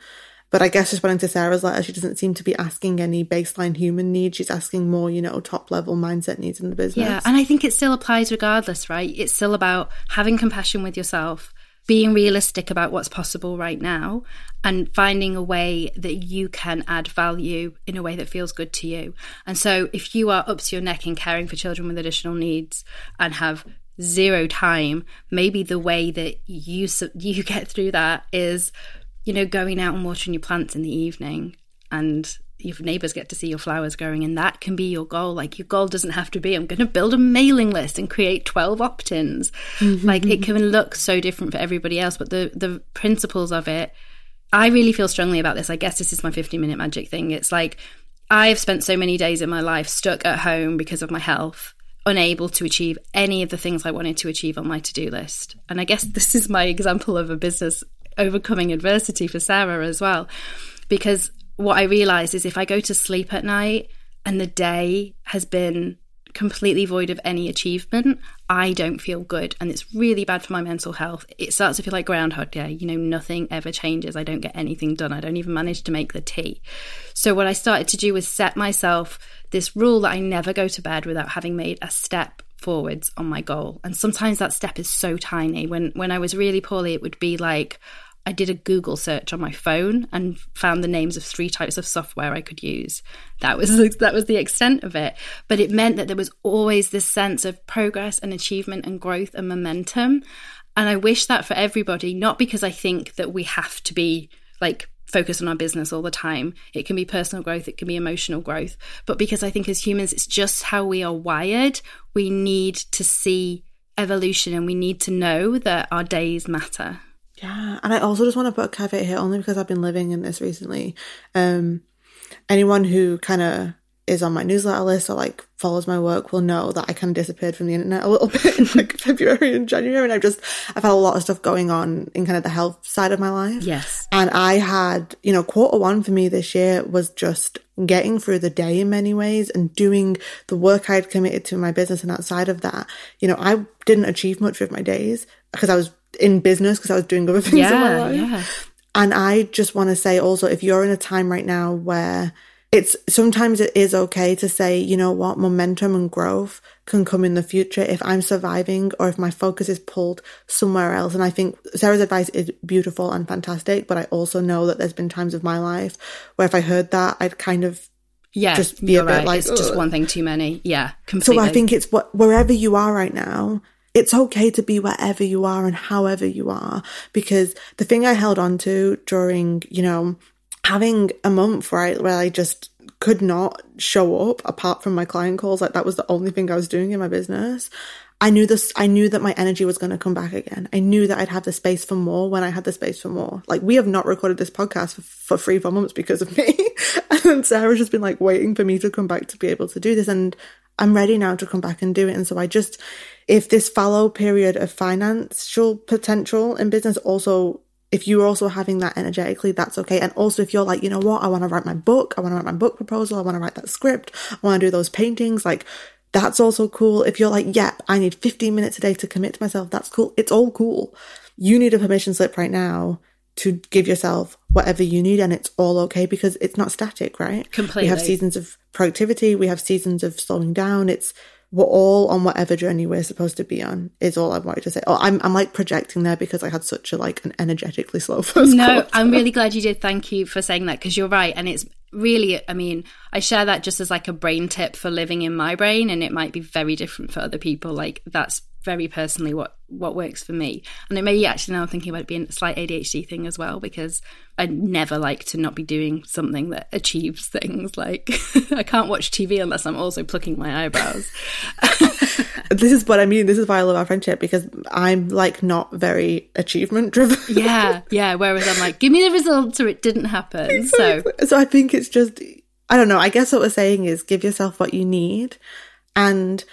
but I guess responding to Sarah's letter, she doesn't seem to be asking any baseline human needs. She's asking more, you know, top level mindset needs in the business. Yeah. And I think it still applies regardless, right? It's still about having compassion with yourself, being realistic about what's possible right now and finding a way that you can add value in a way that feels good to you. And so if you are up to your neck in caring for children with additional needs and have zero time, maybe the way that you you get through that is you know going out and watering your plants in the evening and your neighbors get to see your flowers growing and that can be your goal. Like your goal doesn't have to be i'm going to build a mailing list and create 12 opt-ins. Mm-hmm. like it can look so different for everybody else but the the principles of it i really feel strongly about this. I guess this is my 50 minute magic thing. It's like i've spent so many days in my life stuck at home because of my health unable to achieve any of the things i wanted to achieve on my to-do list and i guess this is my example of a business overcoming adversity for sarah as well because what I realize is if I go to sleep at night and the day has been completely void of any achievement, I don't feel good. And it's really bad for my mental health. It starts to feel like Groundhog Day. You know, nothing ever changes. I don't get anything done. I don't even manage to make the tea. So, what I started to do was set myself this rule that I never go to bed without having made a step forwards on my goal. And sometimes that step is so tiny. When when I was really poorly, it would be like, I did a Google search on my phone and found the names of three types of software I could use. That was that was the extent of it. But it meant that there was always this sense of progress and achievement and growth and momentum. And I wish that for everybody, not because I think that we have to be like focused on our business all the time. It can be personal growth, it can be emotional growth. But because I think as humans, it's just how we are wired. We need to see evolution and we need to know that our days matter. Yeah, and I also just want to put a caveat here, only because I've been living in this recently. Um, anyone who kind of is on my newsletter list or like follows my work will know that I kind of disappeared from the internet a little bit in like February and January, and I've just I've had a lot of stuff going on in kind of the health side of my life. Yes, and I had you know quarter one for me this year was just getting through the day in many ways and doing the work I'd committed to my business, and outside of that, you know, I didn't achieve much with my days because I was in business because I was doing other things yeah, in my life. Yeah. And I just want to say also, if you're in a time right now where it's sometimes it is okay to say, you know what, momentum and growth can come in the future if I'm surviving or if my focus is pulled somewhere else. And I think Sara's advice is beautiful and fantastic, but I also know that there's been times of my life where if I heard that, I'd kind of yeah, just be a bit right. like, it's Ugh. just one thing too many. Yeah, completely. So I think it's what wherever you are right now, it's okay to be wherever you are and however you are. Because the thing I held on to during, you know, having a month I, where I just could not show up apart from my client calls, like that was the only thing I was doing in my business. I knew this, I knew that my energy was going to come back again. I knew that I'd have the space for more when I had the space for more. Like we have not recorded this podcast for, for three, four months because of me. and Sara's just been like waiting for me to come back to be able to do this. And I'm ready now to come back and do it. And so I just, if this fallow period of financial potential in business also if you're also having that energetically, that's okay. And also, if you're like, you know what, I want to write my book, I want to write my book proposal, I want to write that script, I want to do those paintings, like, that's also cool. If you're like, yeah, I need 15 minutes a day to commit to myself, that's cool. It's all cool. You need a permission slip right now to give yourself whatever you need and it's all okay because it's not static, right? Completely. We have seasons of productivity, we have seasons of slowing down. It's we're all on whatever journey we're supposed to be on is all I wanted to say. Oh, I'm I'm like projecting there because I had such a like an energetically slow first. No, quarter. I'm really glad you did. Thank you for saying that because you're right, and it's really. I mean, I share that just as like a brain tip for living in my brain, and it might be very different for other people. Like that's very personally what what works for me. And it may actually now I'm thinking about it being a slight ADHD thing as well because I never like to not be doing something that achieves things. Like I can't watch TV unless I'm also plucking my eyebrows. this is what I mean. This is why I love our friendship because I'm like not very achievement driven. yeah, yeah. Whereas I'm like, give me the results or it didn't happen. Exactly. So, so I think it's just I don't know. I guess what we're saying is give yourself what you need and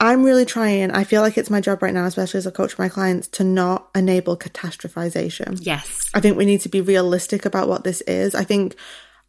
I'm really trying, I feel like it's my job right now, especially as a coach for my clients, to not enable catastrophization. Yes. I think we need to be realistic about what this is. I think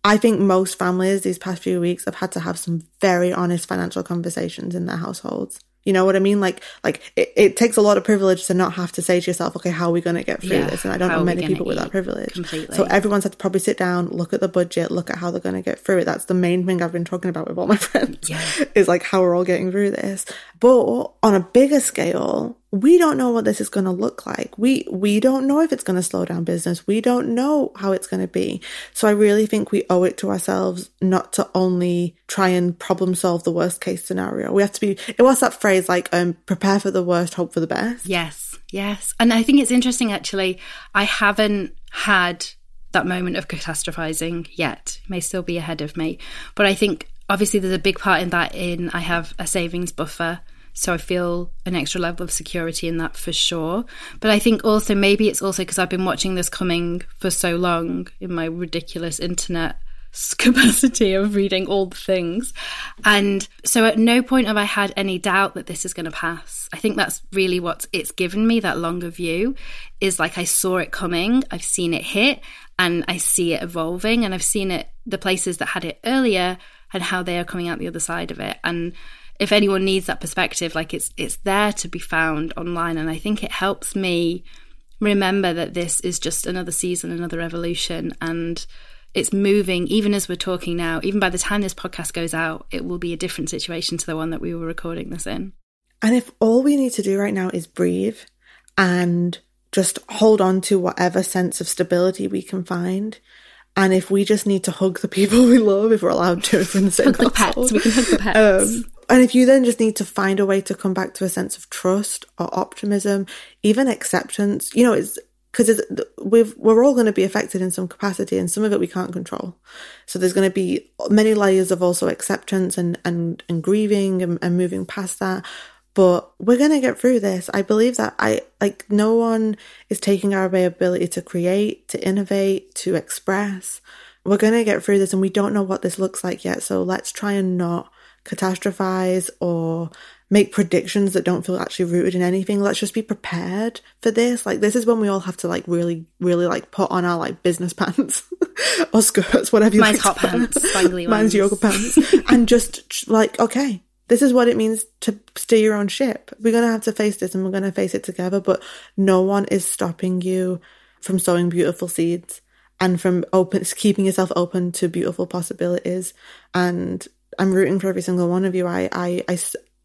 I think most families these past few weeks have had to have some very honest financial conversations in their households. You know what I mean? Like, like it, it takes a lot of privilege to not have to say to yourself, okay, how are we going to get through yeah, this? And I don't know many people with that privilege. Completely. So everyone's had to probably sit down, look at the budget, look at how they're going to get through it. That's the main thing I've been talking about with all my friends. Yeah. Is like how we're all getting through this. But on a bigger scale, we don't know what this is going to look like. We we don't know if it's going to slow down business. We don't know how it's going to be. So I really think we owe it to ourselves not to only try and problem solve the worst case scenario. We have to be it was that phrase like um prepare for the worst, hope for the best. Yes. Yes. And I think it's interesting actually. I haven't had that moment of catastrophizing yet. It may still be ahead of me. But I think obviously there's a big part in that in I have a savings buffer so I feel an extra level of security in that for sure. But I think also maybe it's also because I've been watching this coming for so long in my ridiculous internet capacity of reading all the things. And so at no point have I had any doubt that this is going to pass. I think that's really what it's given me that longer view is like I saw it coming, I've seen it hit, and I see it evolving, and I've seen it, the places that had it earlier and how they are coming out the other side of it. And if anyone needs that perspective, like it's it's there to be found online, and I think it helps me remember that this is just another season, another evolution, and it's moving. Even as we're talking now, even by the time this podcast goes out, it will be a different situation to the one that we were recording this in. And if all we need to do right now is breathe and just hold on to whatever sense of stability we can find, and if we just need to hug the people we love, if we're allowed to, if we're in the same hug the pets, we can hug the pets. Um, and if you then just need to find a way to come back to a sense of trust or optimism, even acceptance, you know, it's because we've, we're all going to be affected in some capacity and some of it we can't control. So there's going to be many layers of also acceptance and, and, and grieving and, and moving past that. But we're going to get through this. I believe that I, like, no one is taking our ability to create, to innovate, to express. We're going to get through this and we don't know what this looks like yet. So let's try and not catastrophize or make predictions that don't feel actually rooted in anything. Let's just be prepared for this. Like this is when we all have to like really, really like put on our like business pants or skirts, whatever you Mine's like. hot pants, spangly Mine's ones. yoga pants. and just like, okay, this is what it means to steer your own ship. We're gonna have to face this and we're gonna face it together, but no one is stopping you from sowing beautiful seeds and from open keeping yourself open to beautiful possibilities and I'm rooting for every single one of you. I, I, I,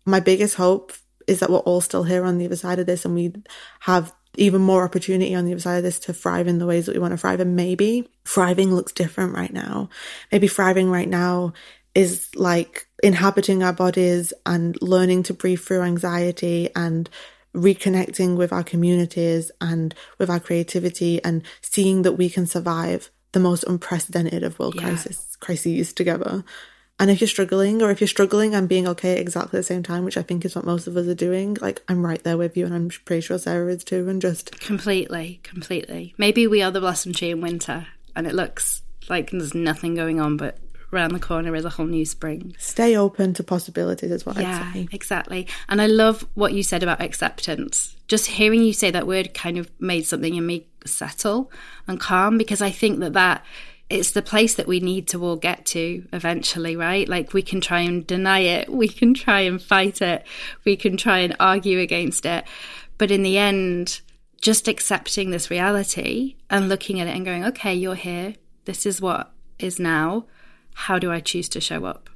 my biggest hope is that we're all still here on the other side of this and we have even more opportunity on the other side of this to thrive in the ways that we want to thrive. And maybe thriving looks different right now. Maybe thriving right now is like inhabiting our bodies and learning to breathe through anxiety and reconnecting with our communities and with our creativity and seeing that we can survive the most unprecedented of world yeah. crisis crises together. And if you're struggling, or if you're struggling and being okay at exactly the same time, which I think is what most of us are doing, like I'm right there with you, and I'm pretty sure Sara is too. And just completely, completely. Maybe we are the blossom tree in winter, and it looks like there's nothing going on, but around the corner is a whole new spring. Stay open to possibilities, is what yeah, I'd say. Exactly. And I love what you said about acceptance. Just hearing you say that word kind of made something in me settle and calm because I think that that it's the place that we need to all get to eventually, right? Like we can try and deny it, we can try and fight it, we can try and argue against it. But in the end, just accepting this reality and looking at it and going, okay, you're here. This is what is now. How do I choose to show up?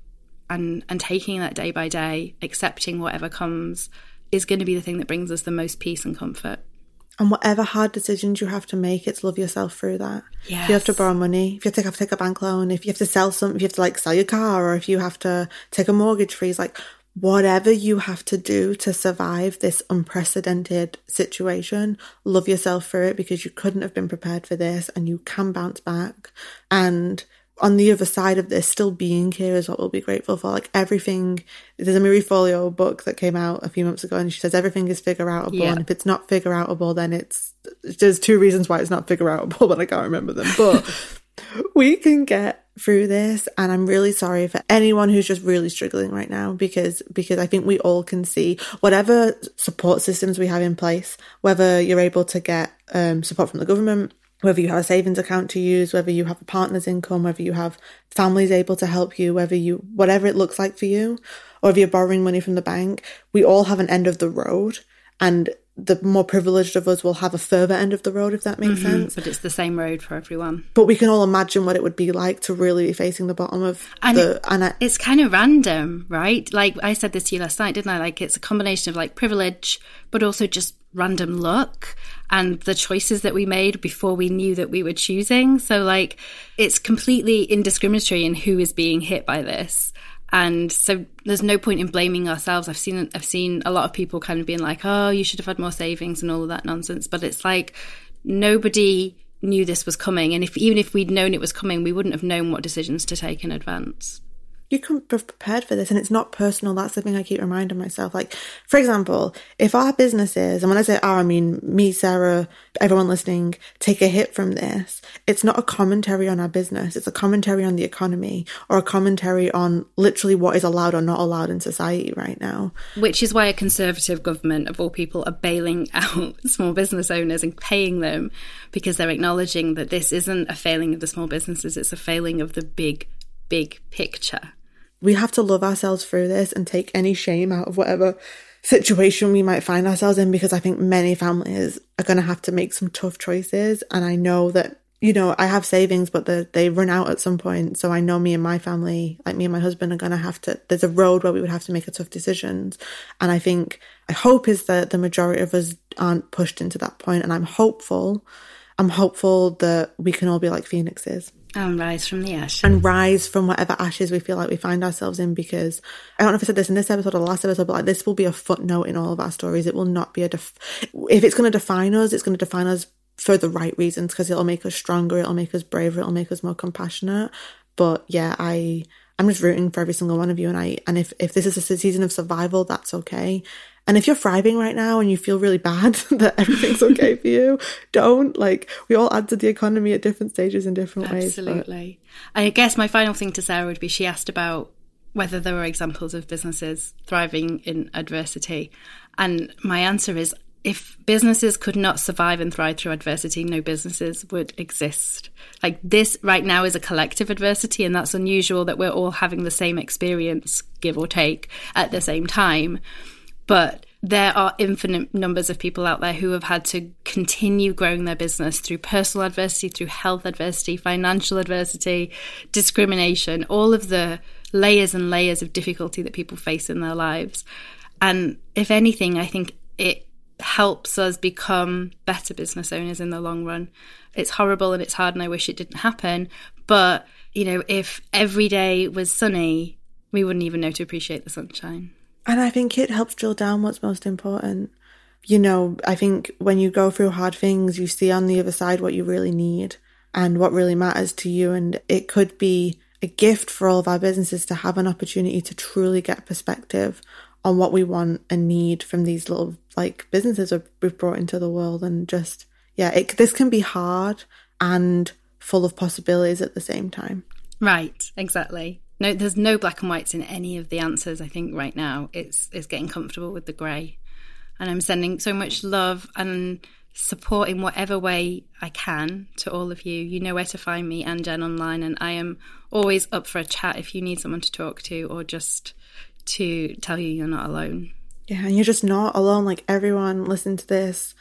And and taking that day by day, accepting whatever comes is going to be the thing that brings us the most peace and comfort. And whatever hard decisions you have to make, it's love yourself through that. Yes. If you have to borrow money, if you have to, have to take a bank loan, if you have to sell something, if you have to like sell your car, or if you have to take a mortgage freeze, like whatever you have to do to survive this unprecedented situation, love yourself through it because you couldn't have been prepared for this and you can bounce back. And on the other side of this, still being here is what we'll be grateful for. Like everything, there's a Marie Forleo book that came out a few months ago, and she says everything is figure outable. Yeah. And if it's not figure outable, then it's there's two reasons why it's not figure outable, but I can't remember them. But we can get through this, and I'm really sorry for anyone who's just really struggling right now because because I think we all can see whatever support systems we have in place, whether you're able to get um, support from the government whether you have a savings account to use, whether you have a partner's income, whether you have families able to help you, whether you, whatever it looks like for you, or if you're borrowing money from the bank, we all have an end of the road. And the more privileged of us will have a further end of the road, if that makes Mm-hmm. sense. But it's the same road for everyone. But we can all imagine what it would be like to really be facing the bottom of And the. and I, It's kind of random, right? Like I said this to you last night, didn't I? Like it's a combination of like privilege, but also just random luck and the choices that we made before we knew that we were choosing. So like it's completely indiscriminatory in who is being hit by this. And so there's no point in blaming ourselves. I've seen I've seen a lot of people kind of being like, "Oh, you should have had more savings and all of that nonsense." But it's like nobody knew this was coming, and if even if we'd known it was coming, we wouldn't have known what decisions to take in advance. You can be prepared for this and it's not personal that's the thing i keep reminding myself like for example if our businesses and when i say our i mean me sarah everyone listening take a hit from this it's not a commentary on our business it's a commentary on the economy or a commentary on literally what is allowed or not allowed in society right now Which is why a conservative government, of all people, are bailing out small business owners and paying them because they're acknowledging that this isn't a failing of the small businesses, it's a failing of the big, big picture. We have to love ourselves through this and take any shame out of whatever situation we might find ourselves in because I think many families are going to have to make some tough choices. And I know that, you know, I have savings, but they they run out at some point. So I know me and my family, like me and my husband, are going to have to, there's a road where we would have to make a tough decision. And I think, I hope is that the majority of us aren't pushed into that point. And I'm hopeful, I'm hopeful that we can all be like phoenixes And rise from the ashes. and rise from whatever ashes we feel like we find ourselves in because I don't know if I said this in this episode or the last episode, but like this will be a footnote in all of our stories. It will not be a def- if it's going to define us, it's going to define us for the right reasons because it'll make us stronger, it'll make us braver, it'll make us more compassionate. But yeah, I I'm just rooting for every single one of you, and I and if if this is a season of survival, that's okay. And if you're thriving right now and you feel really bad that everything's okay for you, don't like we all add to the economy at different stages in different ways. but- Absolutely. I guess my final thing to Sarah would be she asked about whether there were examples of businesses thriving in adversity. And my answer is if businesses could not survive and thrive through adversity, no businesses would exist. Like this right now is a collective adversity, and that's unusual that we're all having the same experience, give or take, at the same time. But there are infinite numbers of people out there who have had to continue growing their business through personal adversity, through health adversity, financial adversity, discrimination, all of the layers and layers of difficulty that people face in their lives. And if anything, I think it helps us become better business owners in the long run. It's horrible and it's hard, and I wish it didn't happen. But, you know, if every day was sunny, we wouldn't even know to appreciate the sunshine. And I think it helps drill down what's most important. You know, I think when you go through hard things, you see on the other side what you really need and what really matters to you. And it could be a gift for all of our businesses to have an opportunity to truly get perspective on what we want and need from these little like businesses we've brought into the world. And just, yeah, it, this can be hard and full of possibilities at the same time. Right, exactly. No, there's no black and whites in any of the answers. I think right now it's it's getting comfortable with the grey, and I'm sending so much love and support in whatever way I can to all of you. You know where to find me and Jen online, and I am always up for a chat if you need someone to talk to or just to tell you you're not alone. Yeah, and you're just not alone. Like everyone listen to this.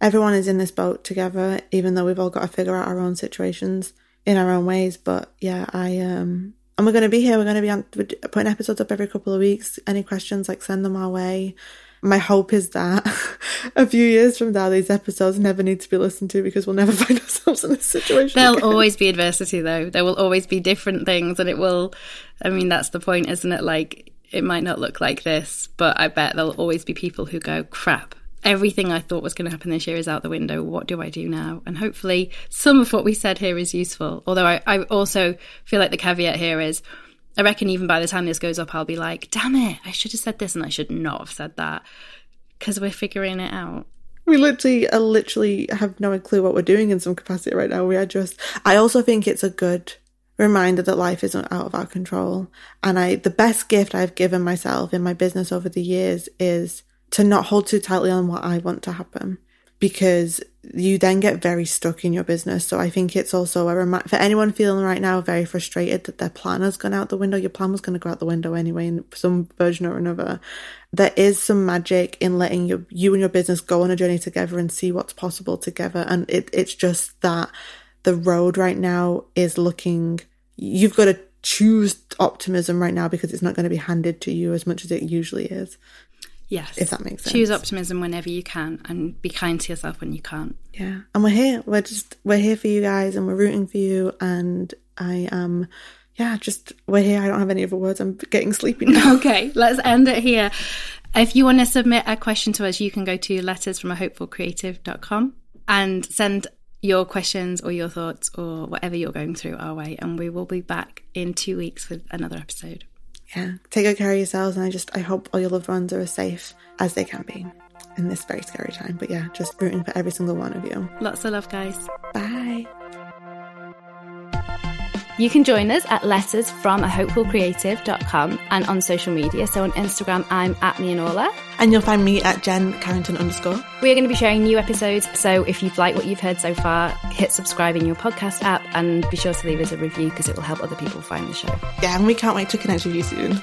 Everyone is in this boat together, even though we've all got to figure out our own situations in our own ways. But yeah, I um and we're going to be here. We're going to be on, putting episodes up every couple of weeks. Any questions, like send them our way. My hope is that a few years from now, these episodes never need to be listened to because we'll never find ourselves in this situation. There'll again. always be adversity, though. There will always be different things, and it will. I mean, that's the point, isn't it? Like, it might not look like this, but I bet there'll always be people who go, crap. Everything I thought was going to happen this year is out the window. What do I do now? And hopefully, some of what we said here is useful. Although I, I also feel like the caveat here is I reckon even by the time this goes up, I'll be like, damn it, I should have said this and I should not have said that because we're figuring it out. We literally, uh, literally have no clue what we're doing in some capacity right now. We are just. I also think it's a good reminder that life isn't out of our control. And I, the best gift I've given myself in my business over the years is to not hold too tightly on what I want to happen. because you then get very stuck in your business. So I think it's also a reminder for anyone feeling right now very frustrated that their plan has gone out the window. Your plan was going to go out the window anyway in some version or another. There is some magic in letting your, you and your business go on a journey together and see what's possible together. And it, it's just that the road right now is looking, you've got to choose optimism right now because it's not going to be handed to you as much as it usually is. Yes. If that makes sense. Choose optimism whenever you can and be kind to yourself when you can't. Yeah. And we're here. We're just, we're here for you guys and we're rooting for you. And I am, um, yeah, just, we're here. I don't have any other words. I'm getting sleepy now. Okay. Let's end it here. If you want to submit a question to us, you can go to letters from a and send your questions or your thoughts or whatever you're going through our way. And we will be back in two weeks with another episode yeah, take good care of yourselves. And I just, I hope all your loved ones are as safe as they can be in this very scary time. But yeah, just rooting for every single one of you. Lots of love, guys. Bye. You can join us at letters from a hopefulcreative.com and on social media. So on Instagram, I'm at Me and Orla. And you'll find me at Jen Carrington underscore. We are going to be sharing new episodes. So if you've liked what you've heard so far, hit subscribe in your podcast app and be sure to leave us a review because it will help other people find the show. Yeah, and we can't wait to connect with you soon.